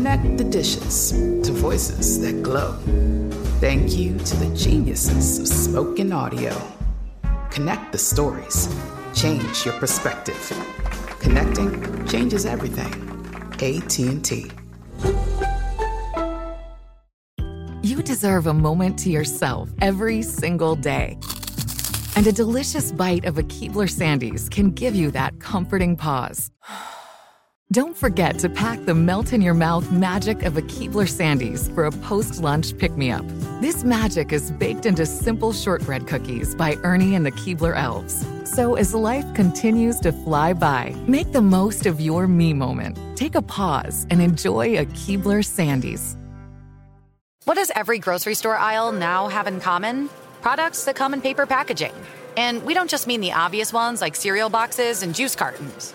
Connect the dishes to voices that glow. Thank you to the geniuses of spoken audio. Connect the stories. Change your perspective. Connecting changes everything. AT&T. You deserve a moment to yourself every single day. And a delicious bite of a Keebler Sandies can give you that comforting pause. Don't forget to pack the melt in your mouth magic of a Keebler Sandies for a post lunch pick me up. This magic is baked into simple shortbread cookies by Ernie and the Keebler Elves. So as life continues to fly by, make the most of your me moment. Take a pause and enjoy a Keebler Sandies. What does every grocery store aisle now have in common? Products that come in paper packaging. And we don't just mean the obvious ones like cereal boxes and juice cartons.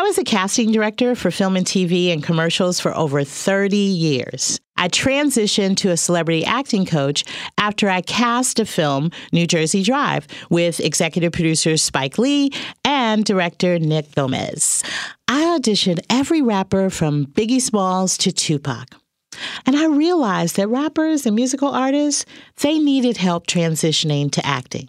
I was a casting director for film and TV and commercials for over 30 years. I transitioned to a celebrity acting coach after I cast a film, New Jersey Drive, with executive producer Spike Lee and director Nick Gomez. I auditioned every rapper from Biggie Smalls to Tupac. And I realized that rappers and musical artists, they needed help transitioning to acting.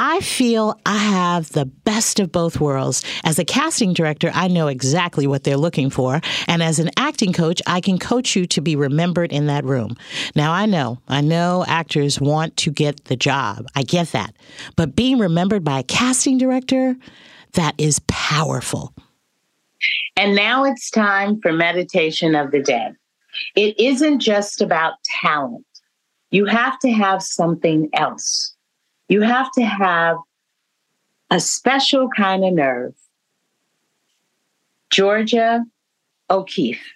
I feel I have the best of both worlds. As a casting director, I know exactly what they're looking for. And as an acting coach, I can coach you to be remembered in that room. Now, I know, I know actors want to get the job. I get that. But being remembered by a casting director, that is powerful. And now it's time for meditation of the day. It isn't just about talent, you have to have something else you have to have a special kind of nerve. Georgia O'Keeffe.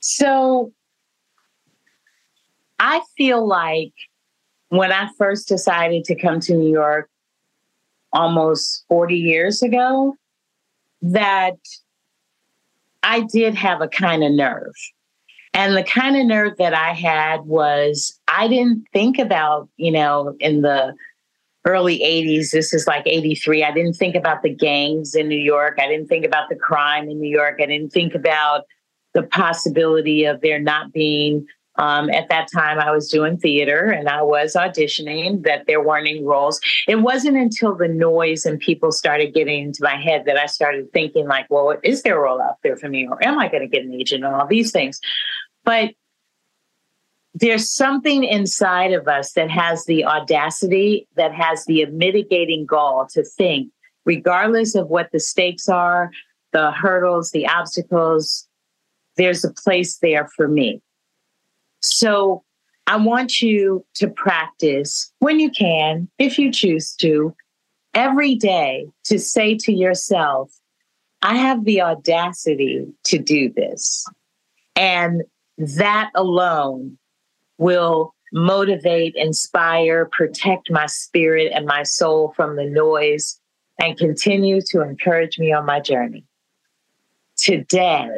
So I feel like when I first decided to come to New York almost 40 years ago, that I did have a kind of nerve. And the kind of nerve that I had was I didn't think about, you know, in the early 80s, this is like 83, I didn't think about the gangs in New York. I didn't think about the crime in New York. I didn't think about the possibility of there not being um, at that time, I was doing theater and I was auditioning, that there weren't any roles. It wasn't until the noise and people started getting into my head that I started thinking, like, well, is there a role out there for me? Or am I going to get an agent and all these things? But there's something inside of us that has the audacity, that has the mitigating gall to think, regardless of what the stakes are, the hurdles, the obstacles, there's a place there for me. So I want you to practice when you can, if you choose to, every day to say to yourself, I have the audacity to do this. And that alone will motivate, inspire, protect my spirit and my soul from the noise, and continue to encourage me on my journey. Today,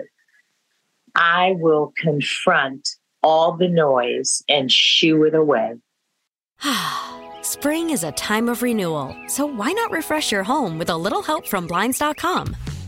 I will confront all the noise and shoo it away. Spring is a time of renewal, so why not refresh your home with a little help from Blinds.com?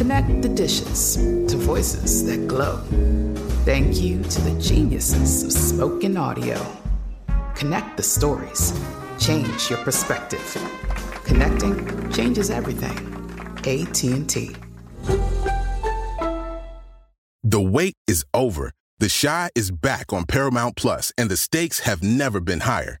Connect the dishes to voices that glow. Thank you to the geniuses of spoken audio. Connect the stories. Change your perspective. Connecting changes everything. AT&T. The wait is over. The Chi is back on Paramount Plus, and the stakes have never been higher.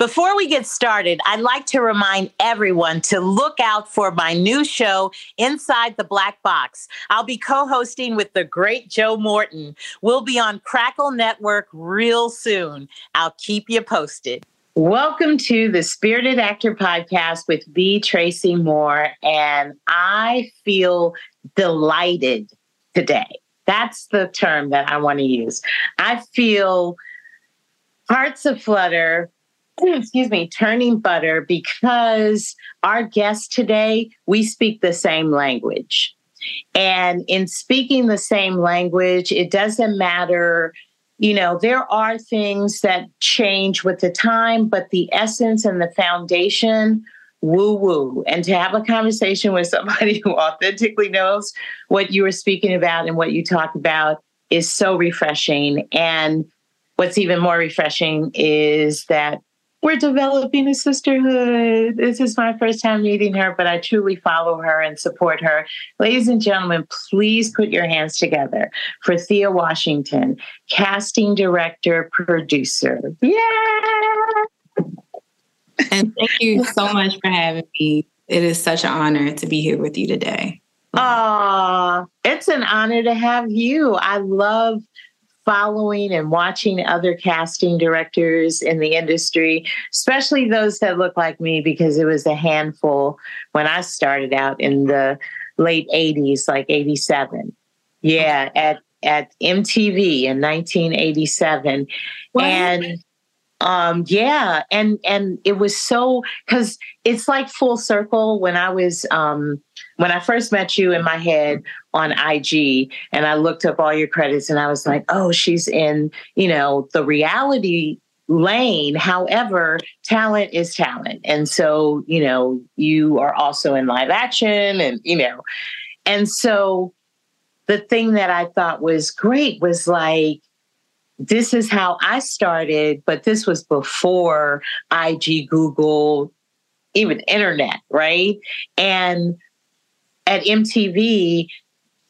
Before we get started, I'd like to remind everyone to look out for my new show, Inside the Black Box. I'll be co hosting with the great Joe Morton. We'll be on Crackle Network real soon. I'll keep you posted. Welcome to the Spirited Actor Podcast with B. Tracy Moore. And I feel delighted today. That's the term that I want to use. I feel hearts of flutter excuse me, turning butter because our guest today, we speak the same language. And in speaking the same language, it doesn't matter, you know, there are things that change with the time, but the essence and the foundation, woo woo. And to have a conversation with somebody who authentically knows what you were speaking about and what you talk about is so refreshing. And what's even more refreshing is that we're developing a sisterhood. This is my first time meeting her, but I truly follow her and support her. Ladies and gentlemen, please put your hands together for Thea Washington, casting director, producer. Yeah. And thank you so much for having me. It is such an honor to be here with you today. Ah, it's an honor to have you. I love following and watching other casting directors in the industry, especially those that look like me, because it was a handful when I started out in the late 80s, like 87. Yeah, at, at MTV in 1987. And um yeah and and it was so because it's like full circle when i was um when i first met you in my head on ig and i looked up all your credits and i was like oh she's in you know the reality lane. However talent is talent. And so you know you are also in live action and you know. And so the thing that i thought was great was like this is how I started, but this was before IG, Google, even internet, right? And at MTV,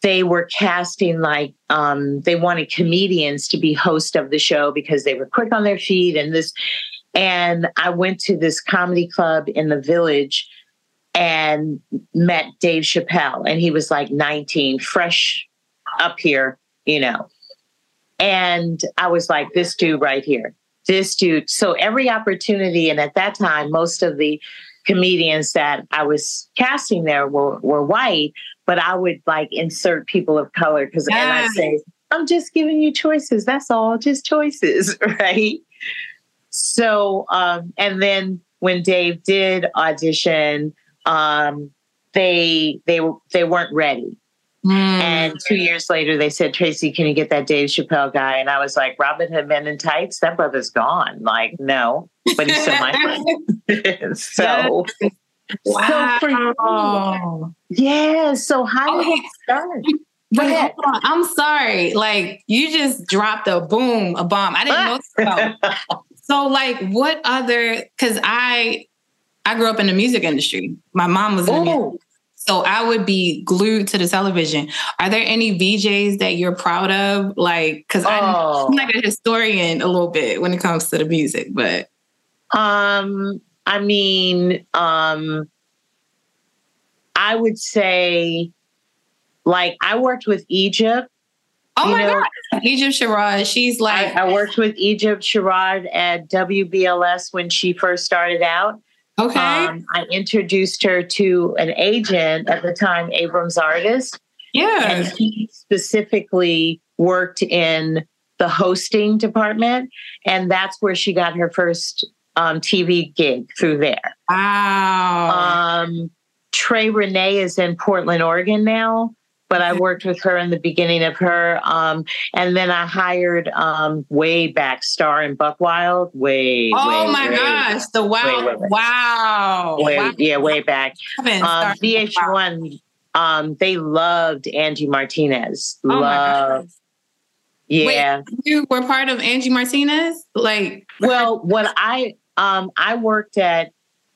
they were casting like um, they wanted comedians to be host of the show because they were quick on their feet and this. And I went to this comedy club in the village and met Dave Chappelle, and he was like 19, fresh up here, you know. And I was like, this dude right here, this dude. So every opportunity, and at that time, most of the comedians that I was casting there were, were white, but I would like insert people of color because yes. and I say, I'm just giving you choices. That's all, just choices, right? So, um, and then when Dave did audition, um, they they they weren't ready. Mm. And two years later, they said, Tracy, can you get that Dave Chappelle guy? And I was like, Robin Hood Men in Tights? That brother's gone. Like, no, but he's still my friend. so, wow. So you, yeah. So, how did it start? But I'm sorry. Like, you just dropped a boom, a bomb. I didn't know. so, like, what other, because I, I grew up in the music industry. My mom was in the music oh. so I would be glued to the television. Are there any VJs that you're proud of? Like, because oh. I'm like a historian a little bit when it comes to the music, but um, I mean, um, I would say, like, I worked with Egypt. Oh my know, God. Egypt Sherrod. She's like. I, I worked with Egypt Sherrod at WBLS when she first started out. Okay. Um, I introduced her to an agent at the time, Abrams Artist. Yeah. And he specifically worked in the hosting department. And that's where she got her first um, TV gig through there. Wow. Um, Trey Renee is in Portland, Oregon now but I worked with her in the beginning of her. Um, and then I hired um, way back Star and Buc Wild. Way, oh way, my way, gosh, the wow, way, wow. wow. Yeah, way back. Um, VH1, um, they loved Angie Martinez. Oh Love. Yeah. Wait, you were part of Angie Martinez? Like, well, what I um I worked at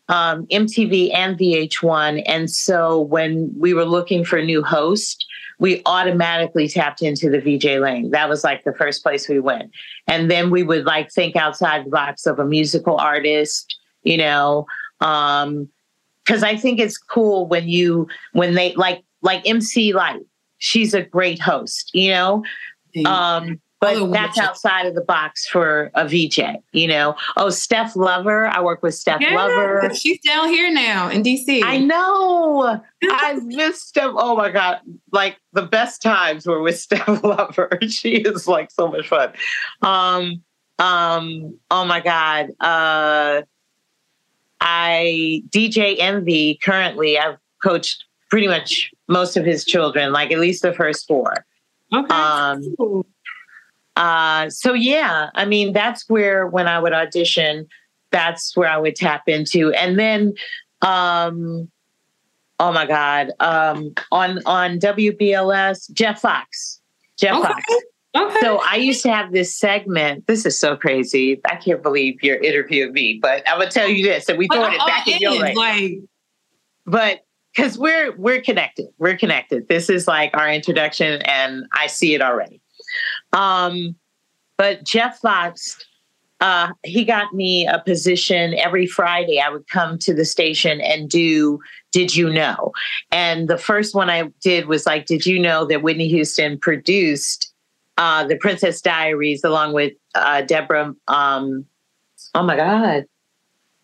um, MTV and VH1. And so when we were looking for a new host, we automatically tapped into the VJ lane. That was like the first place we went. And then we would like think outside the box of a musical artist, you know, um, because I think it's cool when you when they like like MC Lyte, she's a great host, you know. Um, but that's outside of the box for a VJ, you know. Oh, Steph Lova. I work with Steph yeah, Lova. She's down here now in DC. I know. I missed Steph. Oh my God. Like the best times were with Steph Lova. She is like so much fun. Um, um, oh my God. Uh I DJ Envy currently, I've coached pretty much most of his children, like at least the first four. Okay. Um, uh, so yeah, I mean, that's where when I would audition, that's where I would tap into. And then, um, oh my God, um, on on WBLS, Jeff Foxx, Jeff okay. Fox. Okay. So I used to have this segment. This is so crazy. I can't believe you're interviewing me, but I'm gonna tell you this, and we throwing it back in your Like, but because we're we're connected, we're connected. This is like our introduction, and I see it already. Um, but Jeff Foxx, uh, he got me a position every Friday. I would come to the station and do Did You Know? And the first one I did was like, Did you know that Whitney Houston produced uh, The Princess Diaries along with uh, Debra, um, oh my God,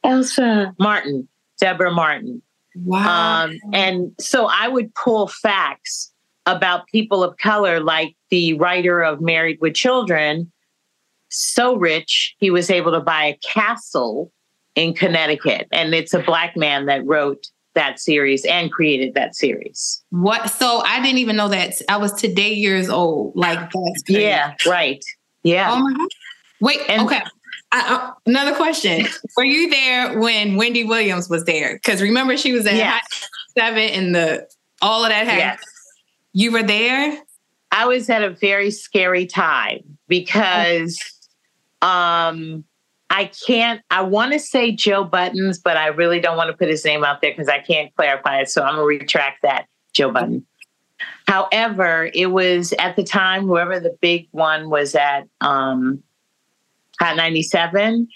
Elsa Martin, Debra Martin. Wow. Um, and so I would pull facts about people of color, like the writer of Married with Children, so rich he was able to buy a castle in Connecticut, and it's a black man that wrote that series and created that series. What? So I didn't even know that. I was today years old. Like that's crazy. yeah, right. Yeah. Oh my god. Wait. And- okay. I, uh, another question. Were you there when Wendy Williams was there? Because remember she was at Yes. Seven and the all of that happened. Yes. You were there. I was at a very scary time because um I can't I want to say Joe Buddens, but I really don't want to put his name out there because I can't clarify it. So I'm gonna retract that, Joe Budden. However, it was at the time, whoever the big one was at um Hot 97.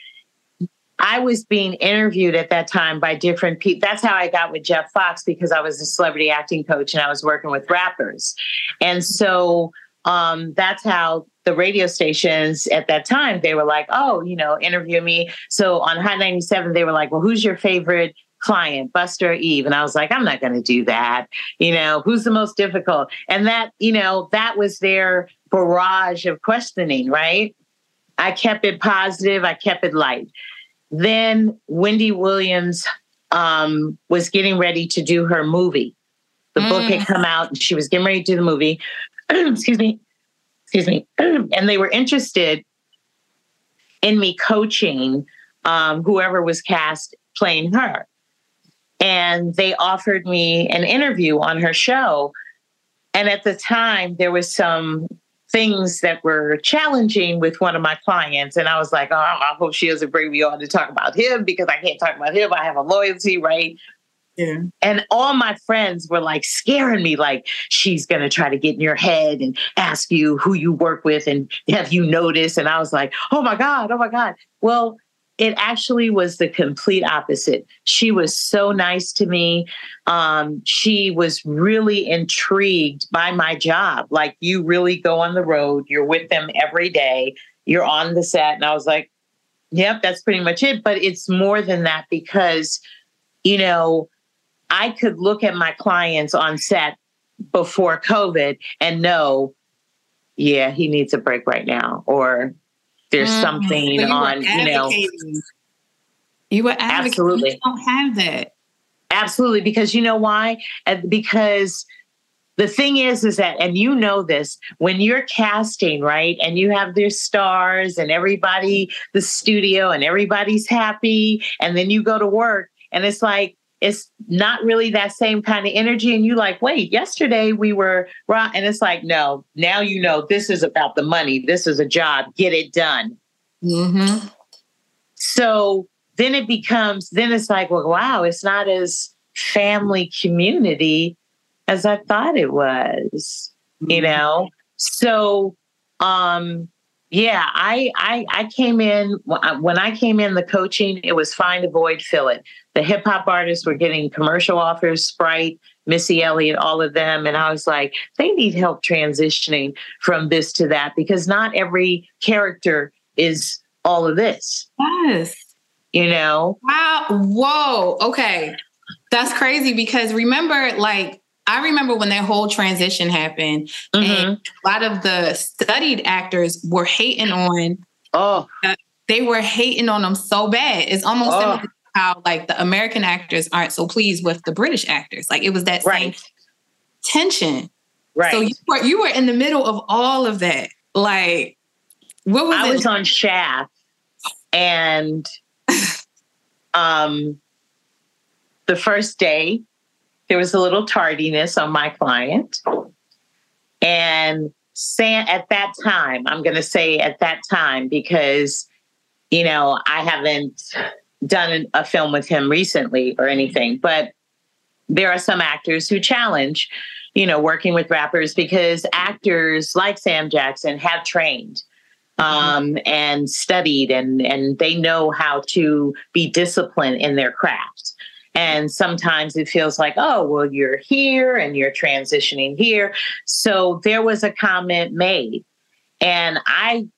I was being interviewed at that time by different people. That's how I got with Jeff Foxx because I was a celebrity acting coach and I was working with rappers. And so um, that's how the radio stations at that time they were like, oh, you know, interview me. So on Hot 97, they were like, well, who's your favorite client, Busta Eve? And I was like, I'm not going to do that. You know, who's the most difficult? And that, you know, that was their barrage of questioning, right? I kept it positive, I kept it light. Then Wendy Williams um, was getting ready to do her movie. The book had come out and she was getting ready to do the movie. excuse me. Excuse me. and they were interested in me coaching um, whoever was cast playing her. And they offered me an interview on her show. And at the time, there was some things that were challenging with one of my clients. And I was like, oh, I hope she doesn't bring me on to talk about him because I can't talk about him. I have a loyalty, right? Yeah. And all my friends were like scaring me, like, she's going to try to get in your head and ask you who you work with and have you noticed. And I was like, oh my God, oh my God. Well, it actually was the complete opposite. She was so nice to me. Um, she was really intrigued by my job. Like, you really go on the road, you're with them every day, you're on the set. And I was like, yep, that's pretty much it. But it's more than that because, you know, I could look at my clients on set before COVID and know, yeah, he needs a break right now, or there's Mhm. something So you on, you know. You were advocating. Absolutely. You don't have that. Absolutely, because you know why? Because the thing is, is that, and you know this, when you're casting, right, and you have their stars and everybody, the studio, and everybody's happy, and then you go to work, and it's like it's not really that same kind of energy, and you like, wait, yesterday we were raw, and it's like, no, now you know this is about the money, this is a job, get it done. Mm-hmm. So then it becomes, then it's like, well, wow, it's not as family community as I thought it was, you know? So, um, yeah, I, I, I came in when I came in the coaching, it was find, avoid, fill it. The hip hop artists were getting commercial offers, Sprite, Missy Elliott, all of them. And I was like, they need help transitioning from this to that because not every character is all of this, Yes. you know? Wow. Whoa. Okay. That's crazy because remember, like, I remember when that whole transition happened, Mm-hmm. and a lot of the studied actors were hating on, Oh, they were hating on them so bad. It's almost Oh. similar how, like, the American actors aren't so pleased with the British actors. Like, it was that same tension. right. So you were, you were in the middle of all of that. Like, what was I it? was on Shaft and um the first day there was a little tardiness on my client. And Sam at that time, I'm gonna say at that time because you know, I haven't done a film with him recently or anything, but there are some actors who challenge, you know, working with rappers because actors like Sam Jackson have trained um, and studied and and they know how to be disciplined in their craft. And sometimes it feels like, oh, well, you're here and you're transitioning here. So there was a comment made, and I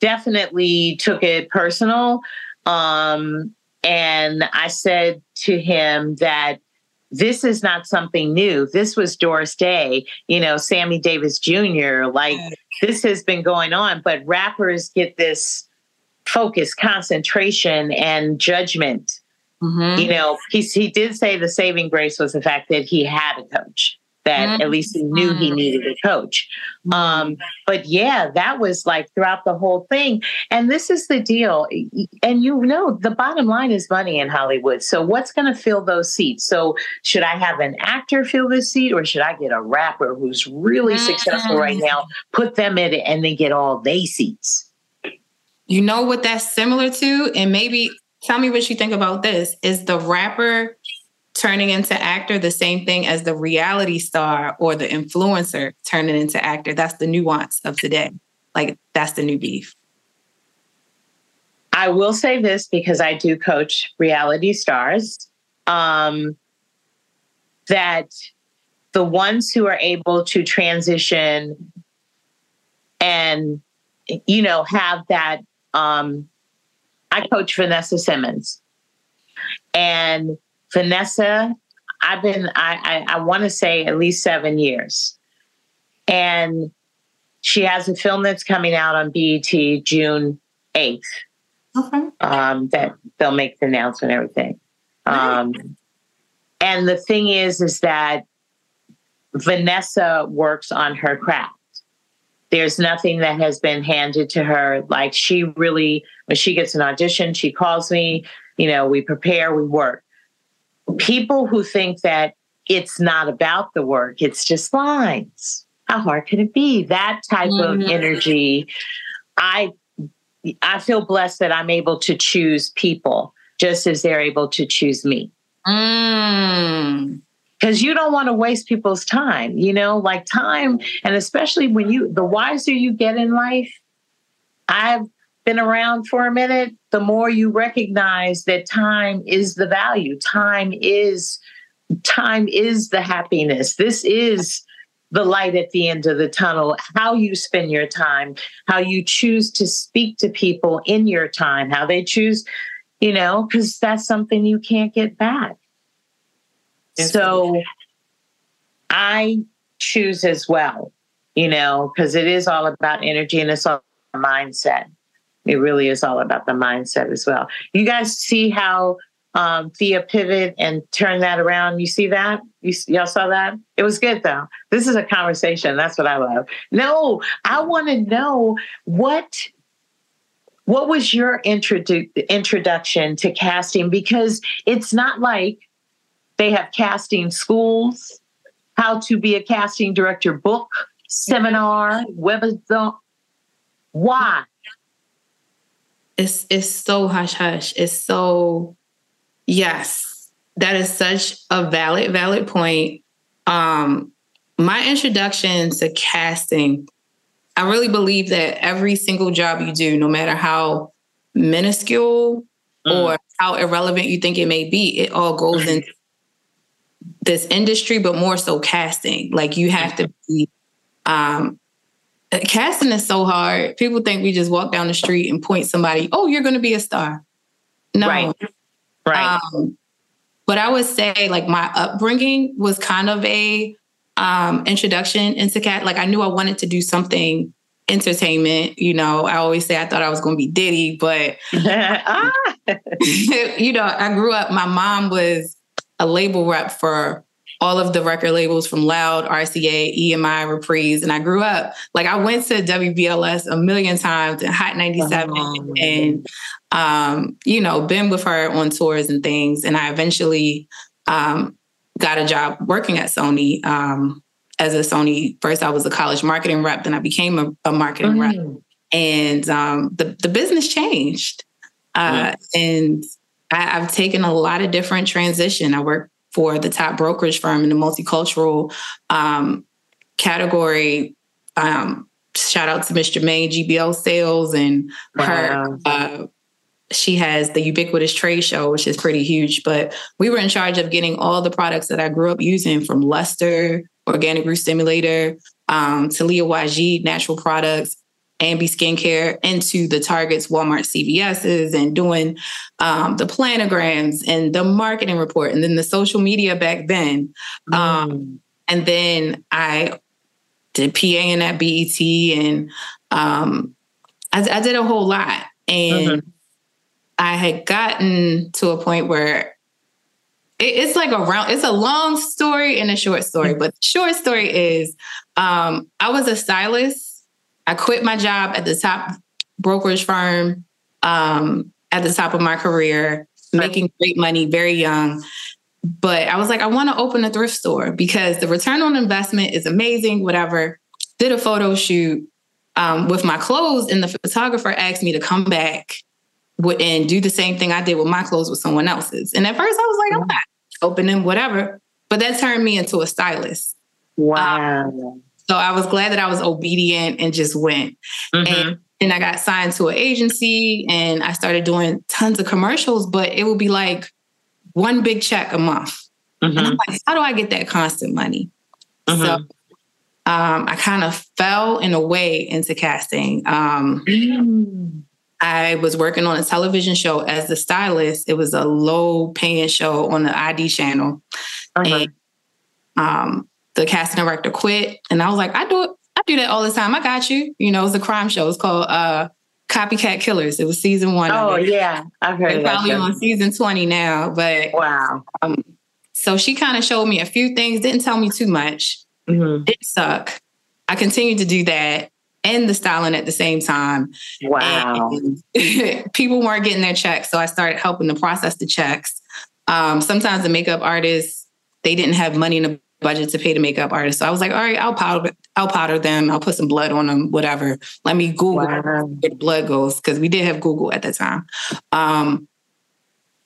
definitely took it personal. Um, and I said to him that this is not something new. This was Doris Day, you know, Sammy Davis Jr., like this has been going on, but rappers get this focus, concentration, and judgment. Mm-hmm. You know, he, he did say the saving grace was the fact that he had a coach that mm-hmm. at least he knew he needed a coach. Um, but yeah, that was like throughout the whole thing. And this is the deal. And you know, the bottom line is money in Hollywood. So what's going to fill those seats? So should I have an actor fill this seat or should I get a rapper who's really mm-hmm. successful right now, put them in it and then get all they seats? You know what that's similar to? And maybe tell me what you think about this. Is the rapper turning into actor the same thing as the reality star or the influencer turning into actor. That's the nuance of today. Like that's the new beef. I will say this because I do coach reality stars. Um, that the ones who are able to transition and you know have that um, I coach Vanessa Simmons and Vanessa, I've been, I, I, I want to say at least seven years. And she has a film that's coming out on BET June 8th. Okay. Um, that they'll make the announcement and everything. Um, and the thing is, is that Vanessa works on her craft. There's nothing that has been handed to her. Like she really, when she gets an audition, she calls me, you know, we prepare, we work people who think that it's not about the work, it's just lines. How hard can it be? That type mm-hmm. of energy, I I feel blessed that I'm able to choose people just as they're able to choose me. Mm because you don't want to waste people's time you know like time and especially when you the wiser you get in life i've been around for a minute, the more you recognize that time is the value. Time is time is the happiness. This is the light at the end of the tunnel. How you spend your time, how you choose to speak to people in your time, how they choose, you know, because that's something you can't get back. So I choose as well, you know, because it is all about energy and it's all mindset it really is all about the mindset as well. You guys see how um, Thea pivot and turn that around. You see that? You, y'all saw that? It was good though. This is a conversation. That's what I love. No, I want to know what what was your introdu- introduction to casting because it's not like they have casting schools, how to be a casting director book, seminar, webinar. Why? It's it's so hush hush. It's so yes, that is such a valid valid point. Um, my introduction to casting, I really believe that every single job you do, no matter how minuscule mm. or how irrelevant you think it may be, it all goes into this industry, but more so casting. Like you have to be um, casting is so hard. People think we just walk down the street and point somebody, oh, you're going to be a star. No. Right. Right. Um, but I would say like my upbringing was kind of a um, introduction into cat. Like I knew I wanted to do something entertainment. You know, I always say I thought I was going to be Diddy, but ah. you know, I grew up. My mom was a label rep for all of the record labels from Loud, RCA, EMI, Reprise. And I grew up, like I went to WBLS a million times and Hot 97 oh. and, um, you know, been with her on tours and things. And I eventually um, got a job working at Sony um, as a Sony. First, I was a college marketing rep, then I became a, a marketing mm. rep. And um, the, the business changed. Uh, And I, have taken a lot of different transition. I worked for the top brokerage firm in the multicultural um, category. Um, shout out to Mr. May, GBL Sales, and wow. her. Uh, she has the ubiquitous trade show, which is pretty huge. But we were in charge of getting all the products that I grew up using from Luster, Organic Root Stimulator, um, Talia YG, natural products, Ambi Skincare into the Targets, Walmart, CVS's, and doing um, the planograms and the marketing report, and then the social media back then. Um, mm. and then I did PA at BET, and um, I, I, did a whole lot. And. I had gotten to a point where it, it's like a round, it's a long story and a short story. Mm-hmm. But the short story is um, I was a stylist. I quit my job at the top brokerage firm um, at the top of my career, making great money, very young. But I was like, I want to open a thrift store because the return on investment is amazing, whatever. Did a photo shoot um, with my clothes, and the photographer asked me to come back and do the same thing I did with my clothes with someone else's. And at first I was like, I'm not opening whatever. But that turned me into a stylist. Wow. Um, so I was glad that I was obedient and just went. Mm-hmm. And and I got signed to an agency and I started doing tons of commercials, but it would be like one big check a month. Mm-hmm. And I'm like, how do I get that constant money? Mm-hmm. So um, I kind of fell in a way into casting. Um, mm. I was working on a television show as the stylist. It was a low paying show on the ID channel. Uh-huh. And um, the casting director quit. And I was like, I do it I do that all the time. I got you. You know, it's a crime show. It's called uh, Copycat Killers. It was season one. Oh yeah, I've heard. They're probably on season twenty now. But wow. Um, so she kind of showed me a few things. Didn't tell me too much. Mm-hmm. Didn't suck. I continued to do that and the styling at the same time. Wow. people weren't getting their checks, so I started helping to process the checks. Um, sometimes the makeup artists they didn't have money in the budget to pay the makeup artist. So I was like, all right, I'll powder, I'll powder them. I'll put some blood on them, whatever. Let me Google wow. where the blood goes because we did have Google at the time. Um,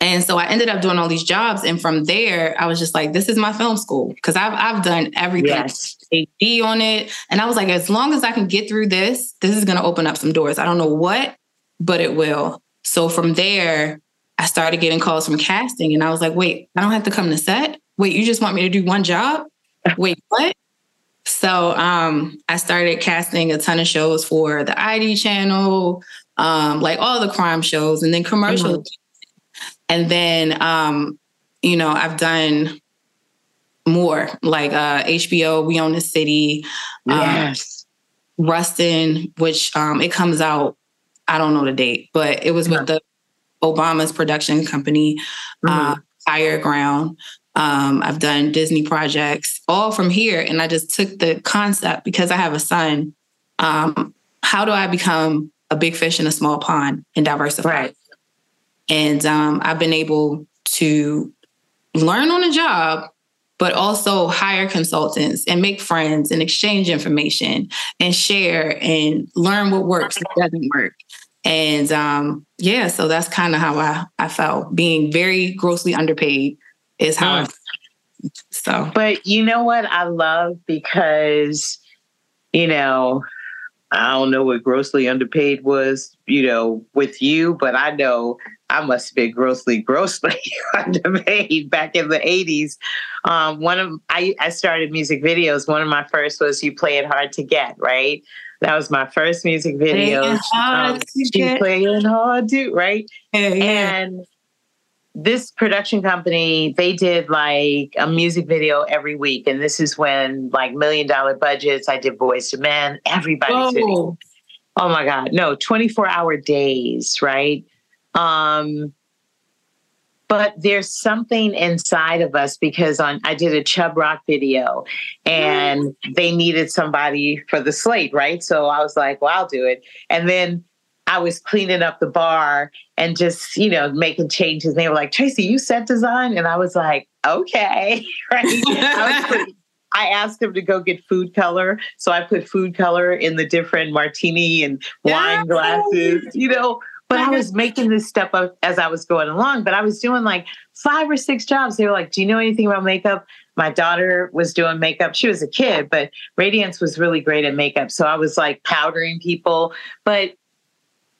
and so I ended up doing all these jobs, and from there, I was just like, "This is my film school," because I've I've done everything, yes. AD on it, and I was like, as long as I can get through this, this is going to open up some doors. I don't know what, but it will. So from there, I started getting calls from casting, and I was like, "Wait, I don't have to come to set wait, you just want me to do one job? Wait, what? So um, I started casting a ton of shows for the ID channel, um, like all the crime shows, and then commercials. Mm-hmm. And then, um, you know, I've done more like uh, HBO, We Own the City, um, yes. Rustin, which um, it comes out, I don't know the date, but it was with the Obama's production company, mm-hmm. uh, Higher Ground. Um, I've done Disney projects all from here. And I just took the concept because I have a son. Um, how do I become a big fish in a small pond and diversify? Right. And um, I've been able to learn on the job, but also hire consultants and make friends and exchange information and share and learn what works and doesn't work. And um, yeah, so that's kind of how I, I felt being very grossly underpaid is how. I, so. But you know what i love? Because you know i don't know what grossly underpaid was you know with you but i know i must have been grossly grossly underpaid back in the 80s um, one of I, I started music videos. One of my first was you play it hard to get right? That was my first music video. Um, she playing hard to right, yeah, yeah. and this production company they did like a music video every week and this is when like million dollar budgets i did Boyz II Men everybody's oh. oh my god no 24 hour days right um but there's something inside of us because on I did a Chubb Rock video and they needed somebody for the slate, right? So I was like, well, I'll do it. And then I was cleaning up the bar and just, you know, making changes. And they were like, Tracy, you set design? And I was like, okay. right. I, I asked them to go get food color. So I put food color in the different martini and wine glasses, you know. But I was making this stuff up as I was going along. But I was doing like five or six jobs. They were like, Do you know anything about makeup? My daughter was doing makeup. She was a kid, but Radiance was really great at makeup. So I was like powdering people. But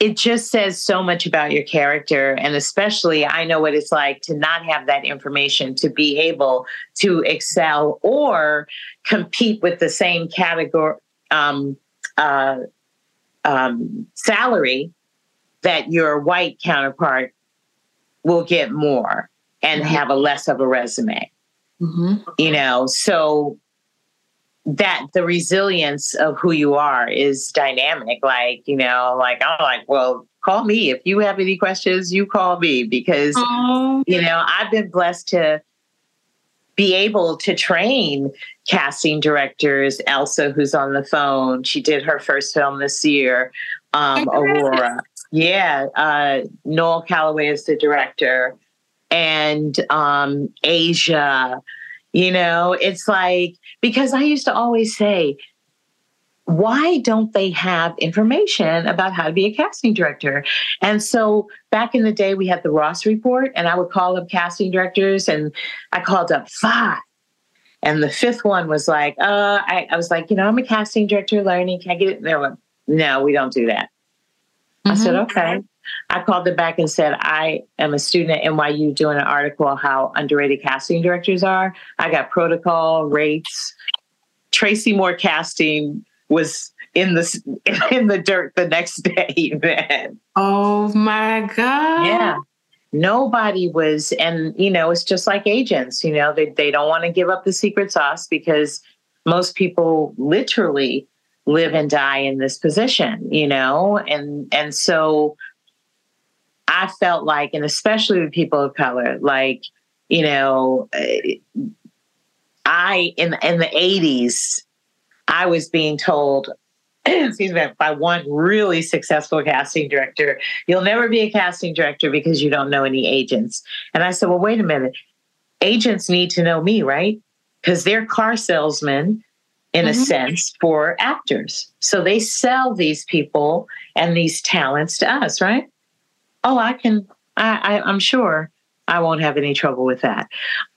it just says so much about your character. And especially, I know what it's like to not have that information to be able to excel or compete with the same category um, uh, um, salary that your white counterpart will get more and mm-hmm. have a less of a resume. Mm-hmm. You know, so that the resilience of who you are is dynamic. Like, you know, like I'm like, well, call me. If you have any questions, you call me because, Aww. you know, I've been blessed to be able to train casting directors. Elsa, who's on the phone, she did her first film this year, um, Aurora. Yeah, uh, Noel Calloway is the director, and um, Asia. You know, it's like, because I used to always say, why don't they have information about how to be a casting director? And so back in the day, we had the Ross report, and I would call up casting directors, and I called up five. And the fifth one was like, uh, I, I was like, you know, I'm a casting director learning. Can I get it? And they were like, no, we don't do that. Mm-hmm. I said, mm-hmm. okay. I called them back and said, I am a student at NYU doing an article on how underrated casting directors are. I got protocol, rates. Tracy Moore casting was in the in the dirt the next day, man. Oh my God. Yeah. Nobody was, and you know, it's just like agents, you know, they, they don't want to give up the secret sauce because most people literally live and die in this position, you know? And and so I felt like, and especially with people of color, like, you know, I in in the 80s, I was being told, excuse me, by one really successful casting director, you'll never be a casting director because you don't know any agents. And I said, well, wait a minute. Agents need to know me, right? Because they're car salesmen in mm-hmm. a sense for actors. So they sell these people and these talents to us, right? Oh, I can, I, I, am sure I won't have any trouble with that.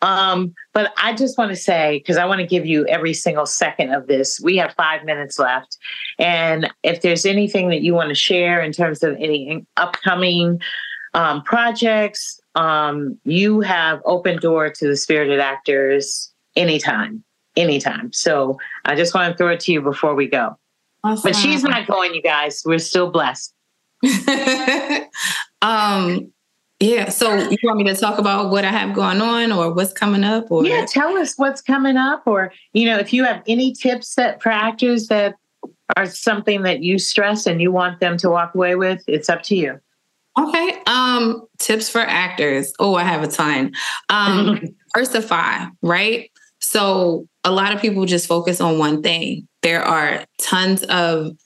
Um, but I just want to say, because I want to give you every single second of this, we have five minutes left. And if there's anything that you want to share in terms of any upcoming um, projects, um, you have open door to the spirited actors anytime anytime. So I just want to throw it to you before we go. Awesome. But she's not going, you guys. We're still blessed. um, yeah. So you want me to talk about what I have going on or what's coming up? Or yeah, tell us what's coming up, or you know, if you have any tips that for actors that are something that you stress and you want them to walk away with, it's up to you. Okay. Um, tips for actors. Oh, I have a ton. Um, five, right? So a lot of people just focus on one thing. There are tons of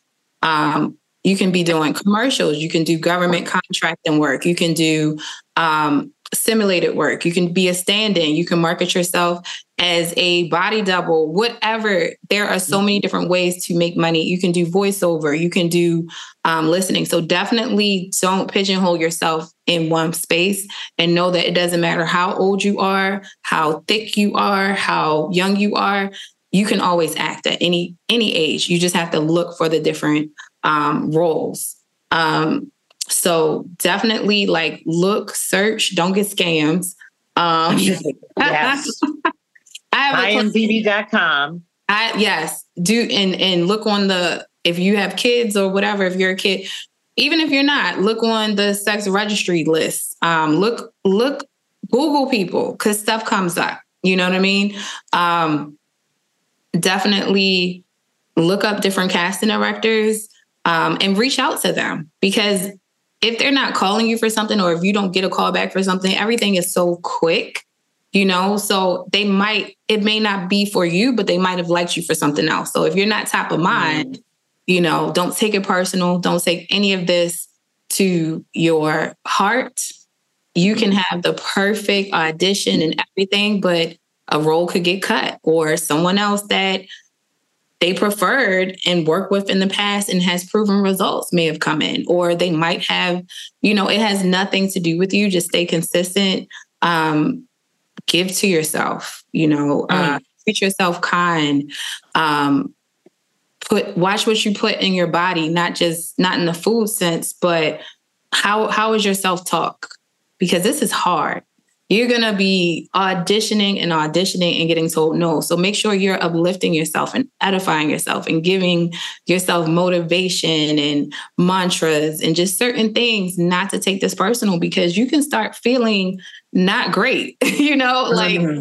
um, you can be doing commercials, you can do government contracting work, you can do um, simulated work, you can be a stand-in, you can market yourself as a body double, whatever. There are so many different ways to make money. You can do voiceover, you can do um, listening. So definitely don't pigeonhole yourself in one space and know that it doesn't matter how old you are, how thick you are, how young you are. You can always act at any any age. You just have to look for the different um, roles. Um, so definitely like look, search, don't get scams. Um, yes. I have IMDb.com. I yes, do and and look on the if you have kids or whatever, if you're a kid, even if you're not, look on the sex registry list. Um, look, look, Google people because stuff comes up. You know what I mean? Um, definitely look up different casting directors um, and reach out to them. Because if they're not calling you for something or if you don't get a call back for something, everything is so quick you know? So they might it may not be for you but they might have liked you for something else. So if you're not top of mind you know don't take it personal. Don't take any of this to your heart. You can mm-hmm. have the perfect audition and everything but a role could get cut or someone else that they preferred and worked with in the past and has proven results may have come in or they might have you know it has nothing to do with you just stay consistent um, give to yourself, you know, uh, mm. uh, treat yourself kind. Um, put watch what you put in your body, not just not in the food sense, but how how is your self-talk? Because this is hard. You're gonna be auditioning and auditioning and getting told no. So make sure you're uplifting yourself and edifying yourself and giving yourself motivation and mantras and just certain things not to take this personal because you can start feeling not great. you know, like mm-hmm.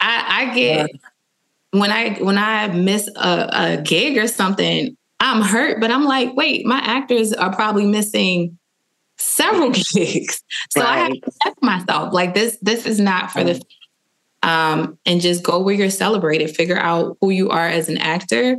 I, I, get yeah. when I when I miss a, a gig or something, I'm hurt, but I'm like, wait, my actors are probably missing several gigs. So right. I have to check myself. Like this, this is not for the um, and just go where you're celebrated, figure out who you are as an actor,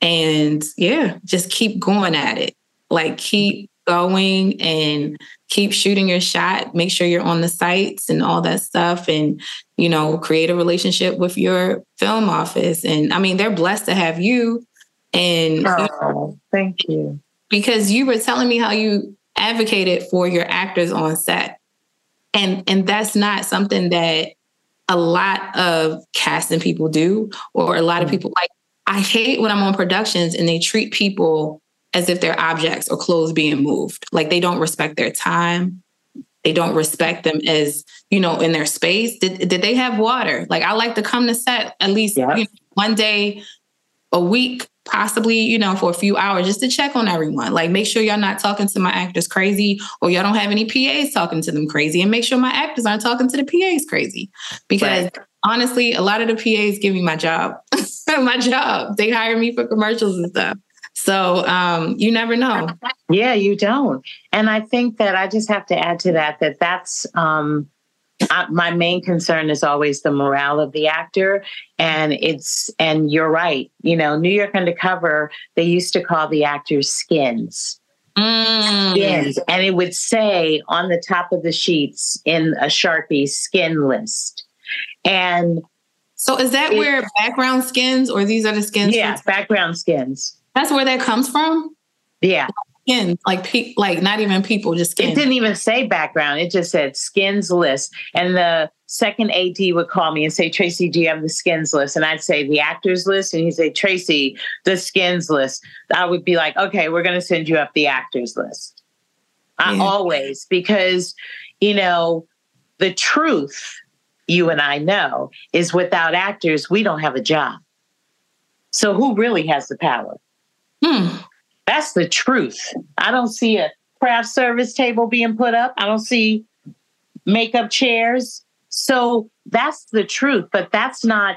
and yeah, just keep going at it. Like keep going and keep shooting your shot. Make sure you're on the sites and all that stuff, and you know, create a relationship with your film office. And I mean, they're blessed to have you. And oh, you know, thank you. Because you were telling me how you advocated for your actors on set. And and that's not something that a lot of casting people do, or a lot of mm. people like. I hate when I'm on productions and they treat people as if they're objects or clothes being moved. Like they don't respect their time. They don't respect them as, you know, in their space. Did, did they have water? Like I like to come to set at least you know, one day a week possibly, you know, for a few hours just to check on everyone. Like make sure y'all not talking to my actors crazy or y'all don't have any PAs talking to them crazy and make sure my actors aren't talking to the PAs crazy. Because right. honestly, a lot of the PAs give me my job. my job. They hire me for commercials and stuff. So um, you never know. Yeah, you don't. And I think that I just have to add to that that that's um, my main concern is always the morale of the actor and it's and you're right you know new york undercover they used to call the actors skins. Mm. skins and it would say on the top of the sheets in a sharpie skin list. And so is that it, where background skins or these are the skins yeah background skins. That's where that comes from? Yeah skin, like pe- like not even people, just skin. It didn't even say background. It just said skins list. And the second AD would call me and say, Tracy, do you have the skins list? And I'd say the actors list. And he'd say, Tracy, the skins list. I would be like, okay, we're going to send you up the actors list. Yeah. I always, because, you know, the truth you and I know is without actors, we don't have a job. So who really has the power? Hmm. That's the truth. I don't see a craft service table being put up. I don't see makeup chairs. So that's the truth, but that's not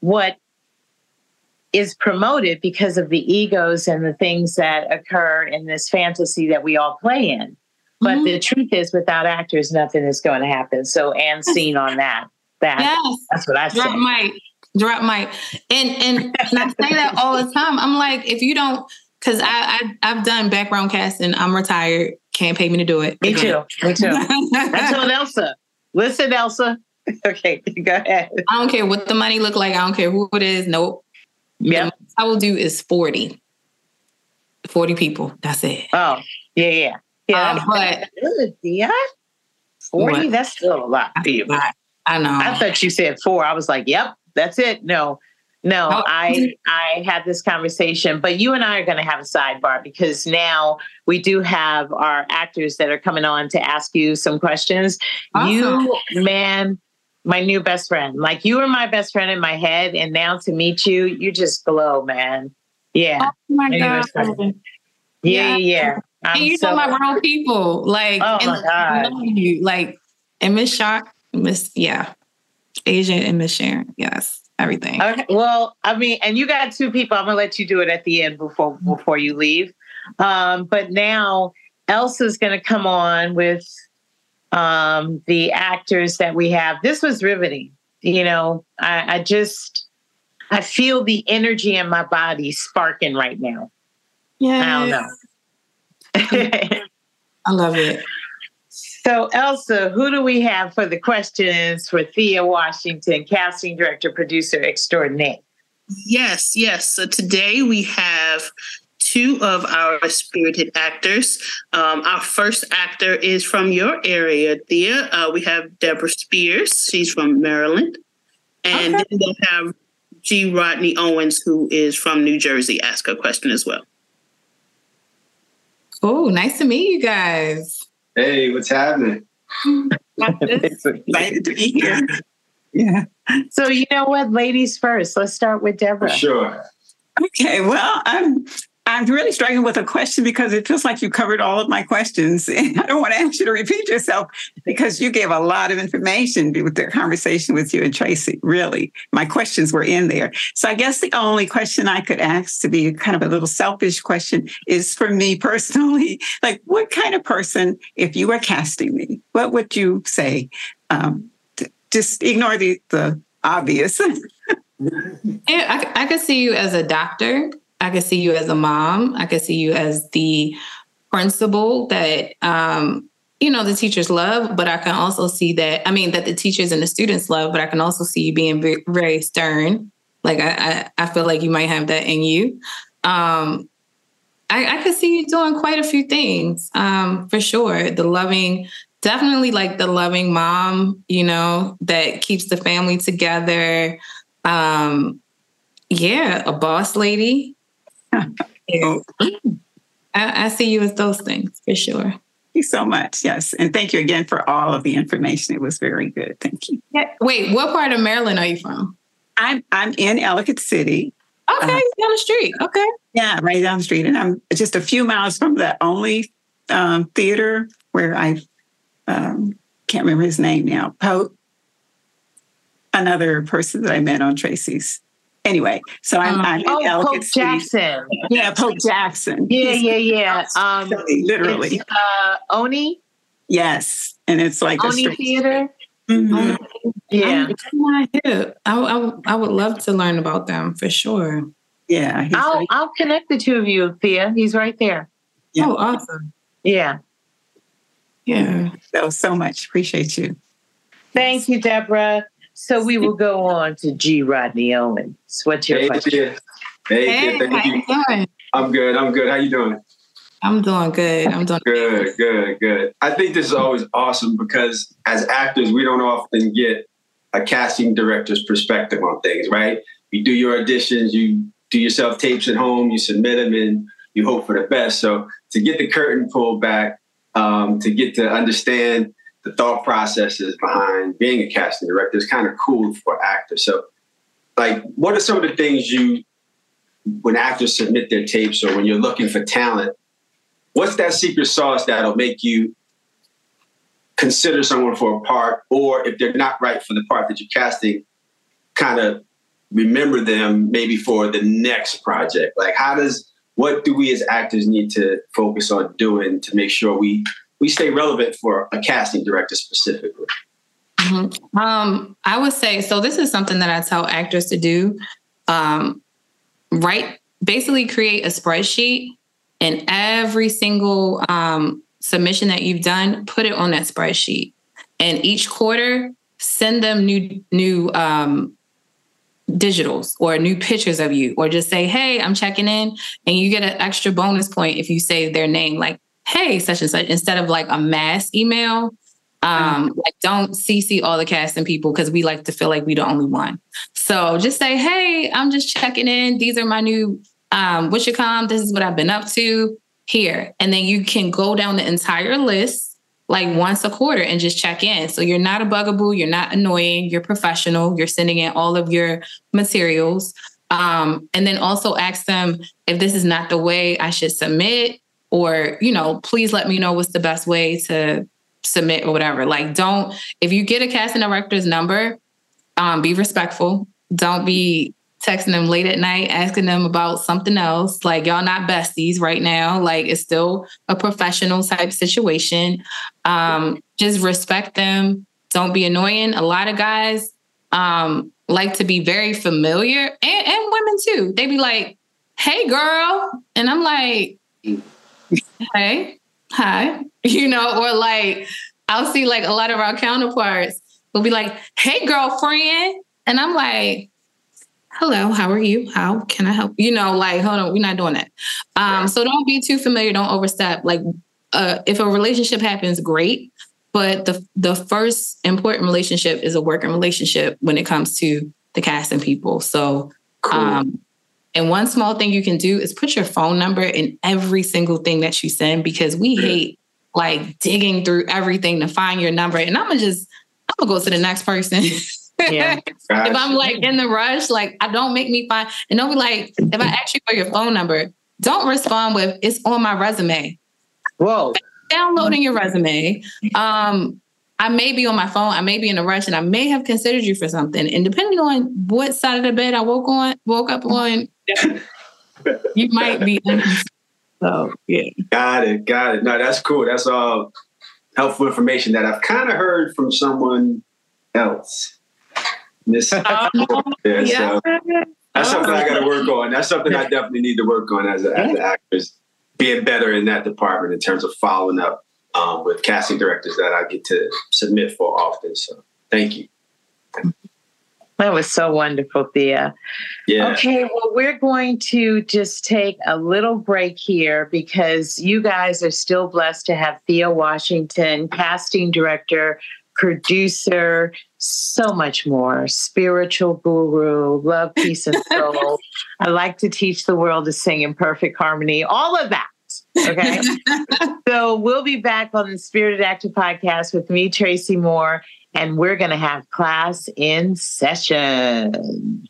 what is promoted because of the egos and the things that occur in this fantasy that we all play in. But mm-hmm. the truth is, without actors, nothing is going to happen. So, and seen on that. That yes. that's what I said. drop say. mic, drop mic, and and, and I say that all the time. I'm like, if you don't because I, I have done background casting. I'm retired. Can't pay me to do it. Me too. Me too. I told Elsa. Listen, Elsa. Okay, go ahead. I don't care what the money look like. I don't care who it is. Nope. Yeah. I will do is 40. 40 people. That's it. Oh, yeah, yeah. Yeah. Um, but good, yeah. 40, what? that's still a lot you. I know. I thought you said four. I was like, yep, that's it. No, no. I I had this conversation, but you and I are going to have a sidebar because now we do have our actors that are coming on to ask you some questions. Awesome. You, man, my new best friend. Like you were my best friend in my head, and now to meet you, you just glow, man. Yeah. Oh my god. Yeah, yeah. yeah. And you so, know my real people, like, oh my god, you, like, and Miss Shock, Miss, yeah, Asian and Miss Sharon, yes everything. Okay. Well, I mean, and you got two people. I'm gonna let you do it at the end before before you leave. Um, but now Elsa's gonna come on with um, the actors that we have. This was riveting. You know, I, I just I feel the energy in my body sparking right now. Yeah. I don't know. I love it. So, Elsa, who do we have for the questions for Thea Washington, casting director, producer extraordinaire? Yes, yes. So today we have two of our spirited actors. Um, our first actor is from your area, Thea. Uh, we have Deborah Spears. She's from Maryland. And okay. then we'll have G. Rodney Owens, who is from New Jersey, ask a question as well. Oh, nice to meet you guys. Hey, what's happening? excited to be here. Yeah. So you know what, ladies first. Let's start with Deborah. Sure. Okay. Well, I'm. I'm really struggling with a question because it feels like you covered all of my questions. And I don't want to ask you to repeat yourself because you gave a lot of information with the conversation with you and Tracy. Really, my questions were in there. So I guess the only question I could ask to be kind of a little selfish question is for me personally, like what kind of person, if you were casting me, what would you say? Um, just ignore the, the obvious. I, I could see you as a doctor. I could see you as a mom. I could see you as the principal that um, you know the teachers love, but I can also see that I mean that the teachers and the students love, but I can also see you being very, stern. Like I, I, I, feel like you might have that in you. Um, I, I could see you doing quite a few things um, for sure. The loving, definitely like the loving mom, you know, that keeps the family together. Um, yeah, a boss lady. I, I, see you as those things for sure. Thank you so much. Yes. And thank you again for all of the information. It was very good. Thank you. Wait, what part of Maryland are you from? I'm I'm in Ellicott City. Okay, uh, down the street. Okay. Yeah, right down the street. And I'm just a few miles from the only um, theater where I um, can't remember his name now. Pope, another person that I met on Tracy's anyway, so I'm, um, I'm oh, Pope City. Jackson. Yeah, Pope Jackson. Yeah, yeah, yeah. Um, literally. Uh, Oni. Yes, and it's like Oni Theater. Mm-hmm. Yeah, I, I, I would love to learn about them for sure. Yeah, I'll right. I'll connect the two of you, Thea. He's right there. Yeah. Oh, awesome. Yeah. Yeah. So so much. Appreciate you. Thank you, Deborah. So we will go on to G. Rodney Owens. What's your hey, question? Hey, hey kid, thank you. you I'm good. I'm good. How you doing? I'm doing good. I'm doing good. Good. Good. I think this is always awesome because as actors, we don't often get a casting director's perspective on things, right? You do your auditions, you do yourself tapes at home, you submit them, and you hope for the best. So to get the curtain pulled back, um, to get to understand the thought processes behind being a casting director is kind of cool for actors. So, like, what are some of the things you, when actors submit their tapes or when you're looking for talent, what's that secret sauce that'll make you consider someone for a part, or if they're not right for the part that you're casting, kind of remember them maybe for the next project? Like, how does what do we as actors need to focus on doing to make sure we we stay relevant for a casting director specifically? Mm-hmm. Um, I would say so. This is something that I tell actors to do. Um, right, basically create a spreadsheet, and every single um, submission that you've done, put it on that spreadsheet. And each quarter, send them new new um, digitals or new pictures of you, or just say, "Hey, I'm checking in," and you get an extra bonus point if you say their name. Like hey, such and such, instead of like a mass email. Um, like don't CC all the casting people because we like to feel like we're the only one. So just say, hey, I'm just checking in. These are my new um, what you come. This is what I've been up to here. And then you can go down the entire list like once a quarter and just check in. So you're not a bugaboo, you're not annoying, you're professional, you're sending in all of your materials. Um, and then also ask them if this is not the way I should submit or you know please let me know what's the best way to submit or whatever. Like don't if you get a casting director's number um, be respectful. Don't be texting them late at night asking them about something else. Like y'all not besties right now. Like it's still a professional type situation. Um, just respect them. Don't be annoying. A lot of guys um, like to be very familiar and, and women too. They be like hey girl and i'm like hey, hi, you know, or like I'll see like a lot of our counterparts will be like, hey, girlfriend. And I'm like, hello, how are you? How can I help? You know, like, hold on, we're not doing that. Um, so don't be too familiar, don't overstep. Like uh, if a relationship happens, great. But the the first important relationship is a working relationship when it comes to the casting people. So cool. um, and one small thing you can do is put your phone number in every single thing that you send because we hate like digging through everything to find your number. And I'm gonna just, I'm gonna go to the next person. Yeah. if I'm like in the rush, like I don't make me find, and don't be like, if I ask you for your phone number, don't respond with "It's on my resume." Whoa! Downloading your resume. Um, I may be on my phone. I may be in a rush, and I may have considered you for something. And depending on what side of the bed I woke on, woke up on, you might be. So yeah. Got it. Got it. No, that's cool. That's all helpful information that I've kind of heard from someone else. This, um, yeah, yeah. So that's something I got to work on. That's something I definitely need to work on as, a, as an actor, being better in that department in terms of following up um, with casting directors that I get to submit for often. So thank you. That was so wonderful, Thea. Yeah. Okay, well, we're going to just take a little break here because you guys are still blessed to have Thea Washington, casting director, producer, so much more, spiritual guru, love, peace, and soul. I like to teach the world to sing in perfect harmony, all of that. Okay. so we'll be back on the Spirited Actor podcast with me, Tracy Moore, and we're going to have class in session.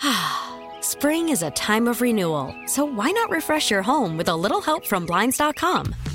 Spring is a time of renewal, so why not refresh your home with a little help from Blinds.com?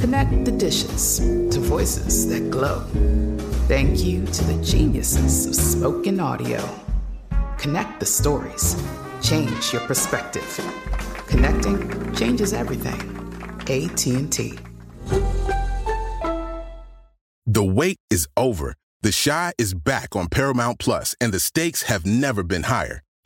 Connect the dishes to voices that glow. Thank you to the geniuses of spoken audio. Connect the stories. Change your perspective. Connecting changes everything. AT&T. The wait is over. The Chi is back on Paramount Plus, and the stakes have never been higher.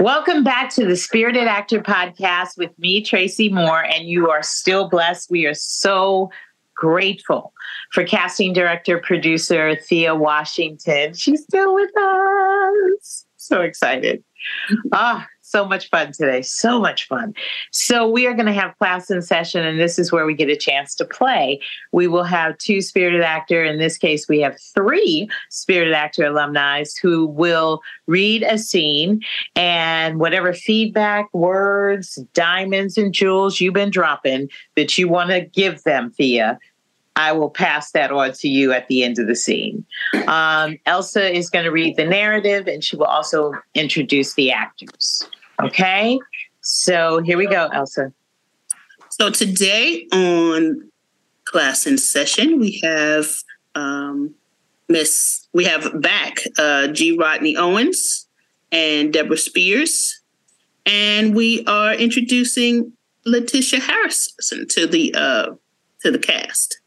Welcome back to the Spirited Actor Podcast with me, Tracy Moore, and you are still blessed. We are so grateful for casting director, producer Thea Washington. She's still with us so excited. Ah, so much fun today. So much fun. So, we are going to have class in session, and this is where we get a chance to play. We will have two spirited actor. In this case, we have three spirited actor alumni who will read a scene, and whatever feedback, words, diamonds, and jewels you've been dropping that you want to give them, Thea, I will pass that on to you at the end of the scene. Um, Elsa is going to read the narrative and she will also introduce the actors. Okay, so here we go, Elsa. So today on class in session, we have um, Miss, we have back uh, G. Rodney Owens and Deborah Spears. And we are introducing Letitia Harrison to the uh, to the cast.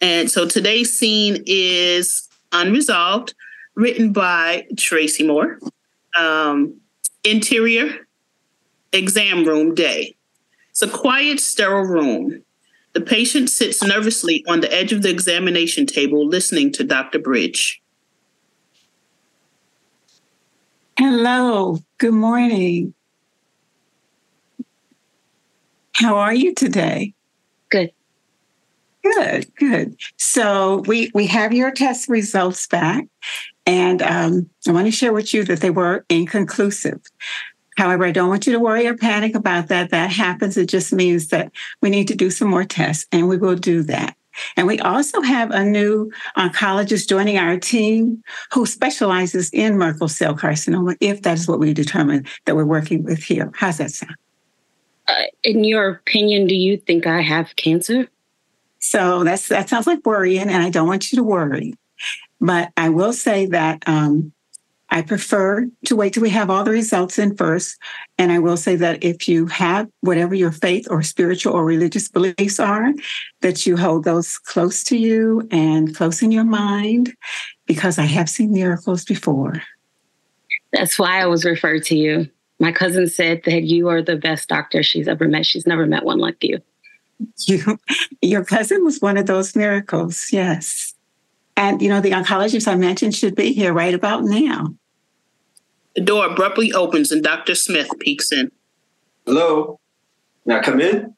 And so today's scene is Unresolved, written by Tracy Moore. Um, interior exam room day. It's a quiet, sterile room. The patient sits nervously on the edge of the examination table, listening to Dr. Bridge. Hello, good morning. How are you today? Good. Good, good. So we we have your test results back, and um, I want to share with you that they were inconclusive. However, I don't want you to worry or panic about that. That happens. It just means that we need to do some more tests, and we will do that. And we also have a new oncologist joining our team who specializes in Merkel cell carcinoma, if that is what we determine that we're working with here. How's that sound? Uh, in your opinion, do you think I have cancer? So that's that sounds like worrying, and I don't want you to worry. But I will say that um, I prefer to wait till we have all the results in first. And I will say that if you have whatever your faith or spiritual or religious beliefs are, that you hold those close to you and close in your mind, because I have seen miracles before. That's why I was referred to you. My cousin said that you are the best doctor she's ever met. She's never met one like you. You, your cousin was one of those miracles, yes. And you know, the oncologist I mentioned should be here right about now. The door abruptly opens and Dr. Smith peeks in. Hello. Now come in.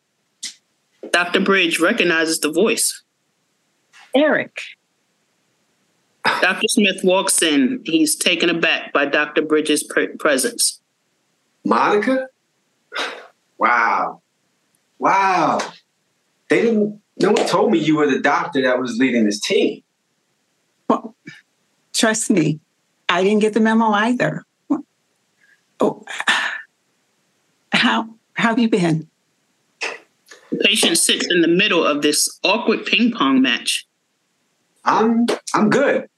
Dr. Bridge recognizes the voice. Eric. Dr. Smith walks in. He's taken aback by Dr. Bridges' pre- presence. Monica? Wow. Wow. They didn't, no one told me you were the doctor that was leading this team. Well, trust me, I didn't get the memo either. Oh, how, how have you been? The patient sits in the middle of this awkward ping pong match. I'm I'm good.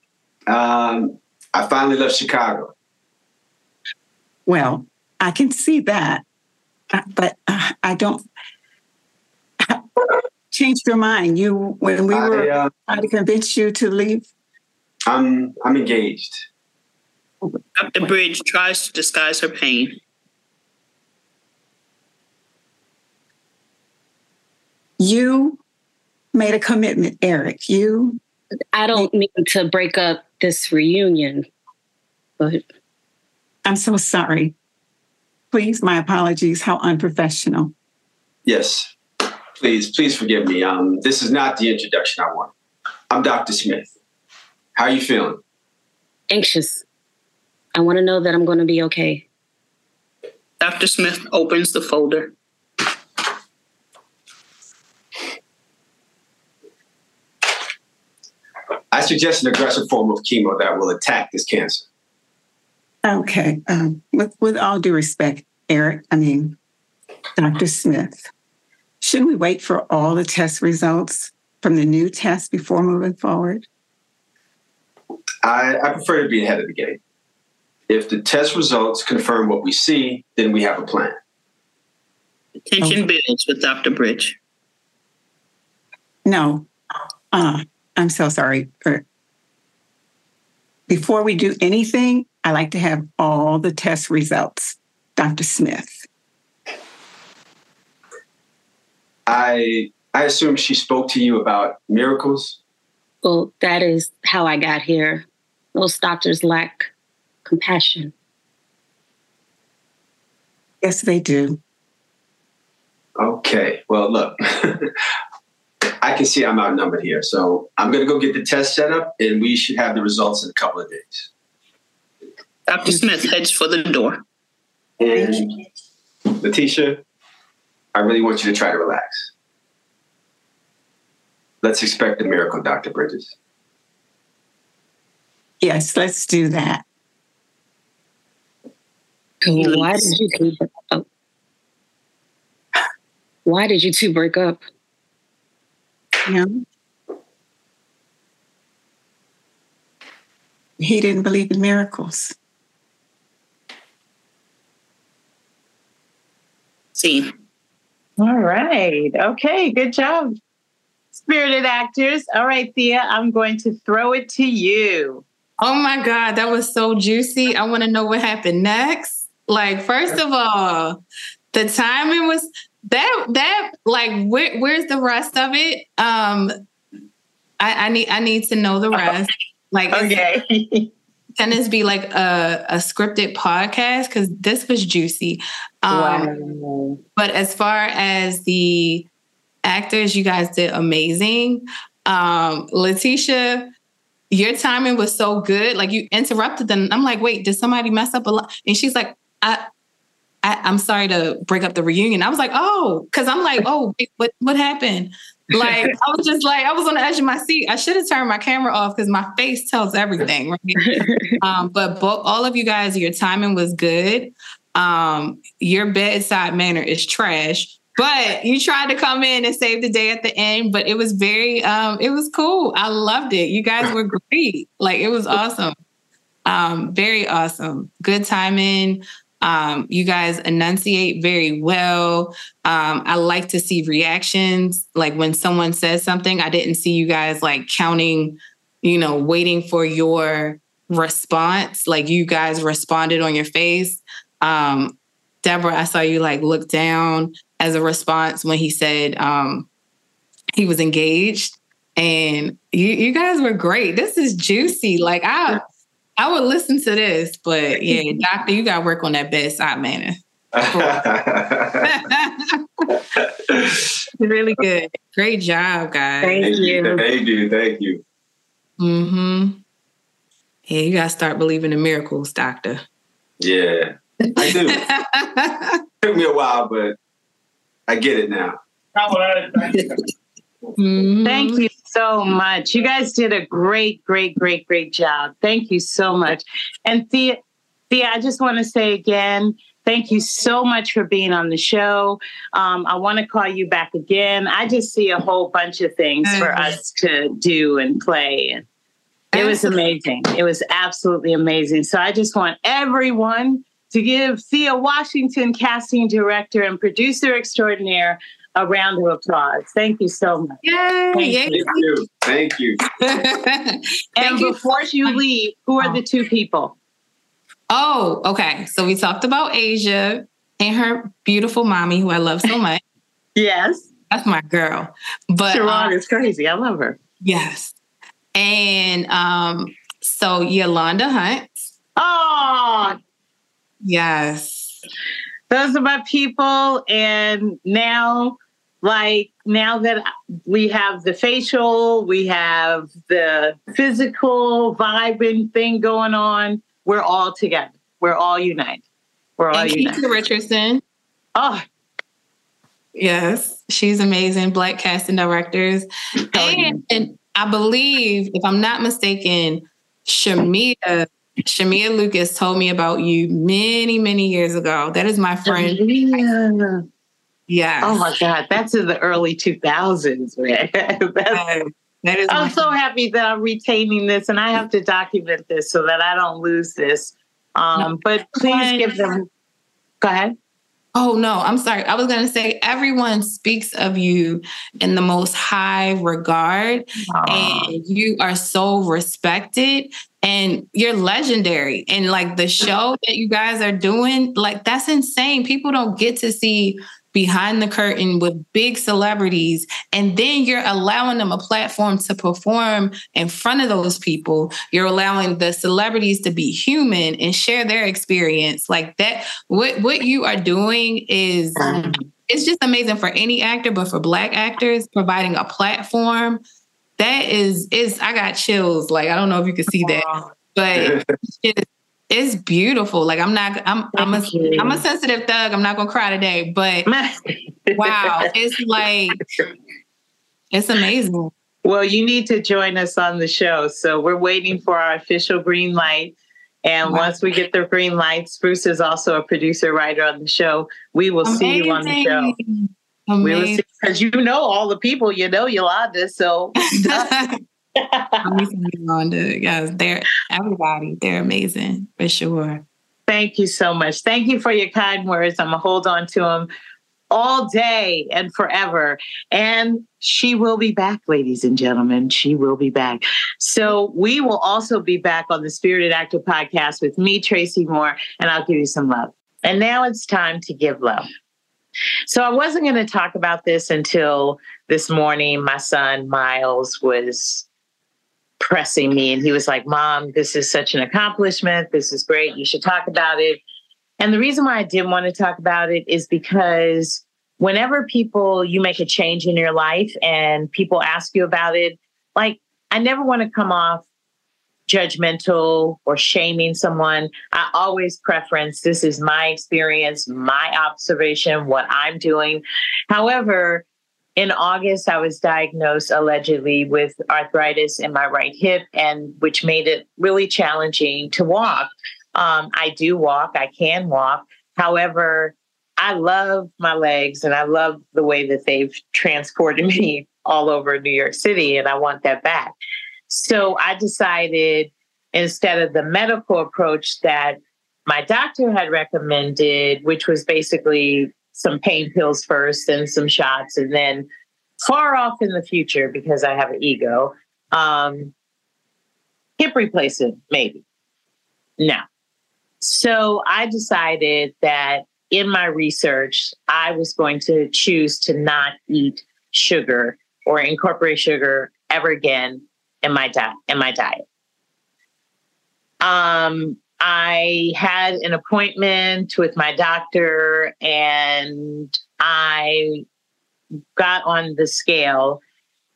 Um, I finally left Chicago. Well, I can see that, uh, but uh, I don't. Changed your mind. You when we were I, uh, trying to convince you to leave. I'm I'm engaged. Dr. Bridge tries to disguise her pain. You made a commitment, Eric. You. I don't mean to break up this reunion, but I'm so sorry. Please, my apologies. How unprofessional. Yes. Please, please forgive me. Um, this is not the introduction I want. I'm Dr. Smith. How are you feeling? anxious. I want to know that I'm going to be okay. Dr. Smith opens the folder. I suggest an aggressive form of chemo that will attack this cancer. Okay. Um, with, with all due respect, Eric, I mean, Dr. Smith, shouldn't we wait for all the test results from the new test before moving forward? I, I prefer to be ahead of the game. If the test results confirm what we see, then we have a plan. Tension builds with Dr. Bridge. No. Uh, I'm so sorry. Er, Before we do anything, I like to have all the test results. Dr. Smith. I I assume she spoke to you about miracles. Well, that is how I got here. Those doctors lack compassion. Yes, they do. Okay. Well, look, I can see I'm outnumbered here, so I'm going to go get the test set up, and we should have the results in a couple of days. Dr. Smith heads for the door. And Letitia, I really want you to try to relax. Let's expect a miracle, Dr. Bridges. Yes, let's do that. Why did you. Oh. Why did you two break up? Yeah, He didn't believe in miracles. See. All right. Okay. Good job, spirited actors. All right, Thea, I'm going to throw it to you. Oh my God, that was so juicy. I want to know what happened next. Like, first of all, the timing was that that like where, where's the rest of it? Um I, I need I need to know the rest. Like okay. Can this be like a, a scripted podcast? Because this was juicy. Um, wow. But as far as the actors, you guys did amazing. Um, Letitia, your timing was so good. Like you interrupted them. I'm like, wait, did somebody mess up a lot? And she's like, I, I am sorry to break up the reunion. I was like, oh, because I'm like, oh, wait, what what happened? Like I was just like I was on the edge of my seat. I should have turned my camera off because my face tells everything. Right? um, but both, all of you guys, your timing was good. Um, your bedside manner is trash. But you tried to come in and save the day at the end, but it was very, um, it was cool. I loved it. You guys were great. Like it was awesome. Um, very awesome. Good timing. Um, you guys enunciate very well. Um, I like to see reactions. Like when someone says something, I didn't see you guys like counting, you know, waiting for your response. Like you guys responded on your face. Um, Deborah, I saw you like look down as a response when he said um, he was engaged. And you, you guys were great. This is juicy. Like I I would listen to this, but yeah, doctor, you got to work on that bedside manner. really good. Great job, guys. Thank, you. Thank you. Thank you. Mm-hmm. Yeah, you gotta start believing in miracles, doctor. Yeah, I do. Took me a while, but I get it now. Mm-hmm. Thank you so much. You guys did a great, great, great, great job. Thank you so much. And Thea, Thea, I just want to say again, thank you so much for being on the show. Um, I want to call you back again. I just see a whole bunch of things mm-hmm. for us to do and play. And it was amazing. It was absolutely amazing. So I just want everyone to give Thea Washington, casting director and producer extraordinaire, a round of applause. Thank you so much. Yay! Thank, Yay. you. Thank you. and Thank before you. you leave, who are the two people? Oh, okay. So we talked about Asia and her beautiful mommy, who I love so much. yes. That's my girl. But Sharon um, is crazy. I love her. Yes. And um, so Yolanda Hunt. Oh, yes. Those are my people. And now like now that we have the facial, we have the physical vibing thing going on, we're all together. We're all united. We're all and united. Keisha Richardson. Oh, yes, she's amazing. Black casting directors, and, and I believe, if I'm not mistaken, Shamia Shamia Lucas told me about you many, many years ago. That is my friend. Yeah. Oh my God, that's in the early 2000s, man. that is I'm so happy that I'm retaining this and I have to document this so that I don't lose this. Um, no, but please give them, go ahead. Oh no, I'm sorry. I was going to say everyone speaks of you in the most high regard Aww. and you are so respected and you're legendary and like the show that you guys are doing like that's insane. People don't get to see behind the curtain with big celebrities, and then you're allowing them a platform to perform in front of those people. You're allowing the celebrities to be human and share their experience. Like that, what what you are doing is mm. it's just amazing for any actor, but for black actors, providing a platform that is is I got chills. Like I don't know if you can see that, but it's it's beautiful. Like I'm not, I'm, I'm a, I'm a sensitive thug. I'm not gonna cry today, but wow, it's like, it's amazing. Well, you need to join us on the show. So we're waiting for our official green light. And wow. once we get the green light, Spruce is also a producer writer on the show. We will amazing. see you on the show. Amazing. Because you know all the people, you know Yolanda. So Yolanda. Yes, they're everybody. They're amazing for sure. Thank you so much. Thank you for your kind words. I'm gonna hold on to them all day and forever. And she will be back, ladies and gentlemen. She will be back. So we will also be back on the Spirited Actor podcast with me, Tracy Moore, and I'll give you some love. And now it's time to give love. So I wasn't going to talk about this until this morning. My son, Miles, was pressing me and he was like, Mom, this is such an accomplishment. This is great. You should talk about it. And the reason why I didn't want to talk about it is because whenever people, you make a change in your life and people ask you about it, like, I never want to come off judgmental or shaming someone. I always preference this is my experience, my observation, what I'm doing. However, in August, I was diagnosed allegedly with arthritis in my right hip, and which made it really challenging to walk. Um, I do walk, I can walk. However, I love my legs and I love the way that they've transported me all over New York City, and I want that back. So I decided instead of the medical approach that my doctor had recommended, which was basically some pain pills first and some shots, and then far off in the future, because I have an ego, um, hip replacement, maybe. No. So I decided that in my research, I was going to choose to not eat sugar or incorporate sugar ever again in my diet in my diet. Um, I had an appointment with my doctor and I got on the scale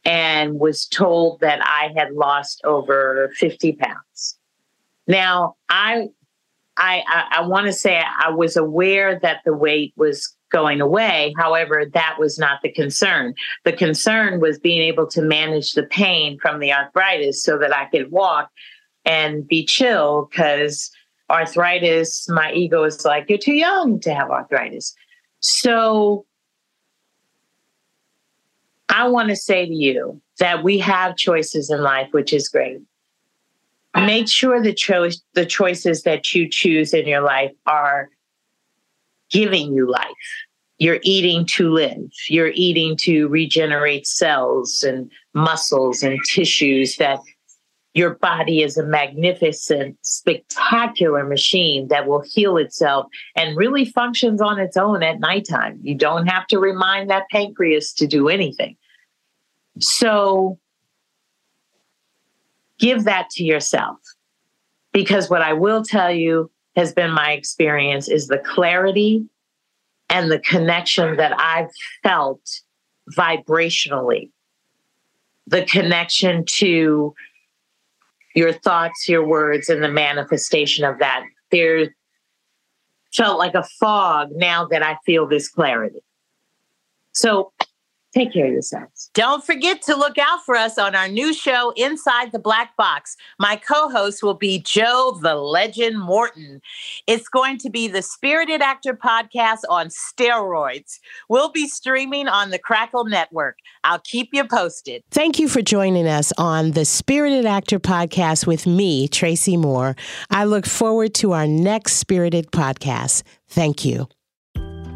and was told that I had lost over 50 pounds. Now, I I, I, I want to say I was aware that the weight was going away. However, that was not the concern. The concern was being able to manage the pain from the arthritis so that I could walk and be chill because arthritis, my ego is like, you're too young to have arthritis. So I want to say to you that we have choices in life, which is great. Make sure the choice the choices that you choose in your life are giving you life. You're eating to live. You're eating to regenerate cells and muscles and tissues that your body is a magnificent, spectacular machine that will heal itself and really functions on its own at nighttime. You don't have to remind that pancreas to do anything. So give that to yourself. Because what I will tell you has been my experience is the clarity and the connection that I've felt vibrationally, the connection to your thoughts, your words, and the manifestation of that. There felt like a fog now that I feel this clarity. So Take care of yourselves. Don't forget to look out for us on our new show, Inside the Black Box. My co host will be Joe the Legend Morton. It's going to be the Spirited Actor podcast on steroids. We'll be streaming on the Crackle Network. I'll keep you posted. Thank you for joining us on the Spirited Actor podcast with me, Tracy Moore. I look forward to our next Spirited podcast. Thank you.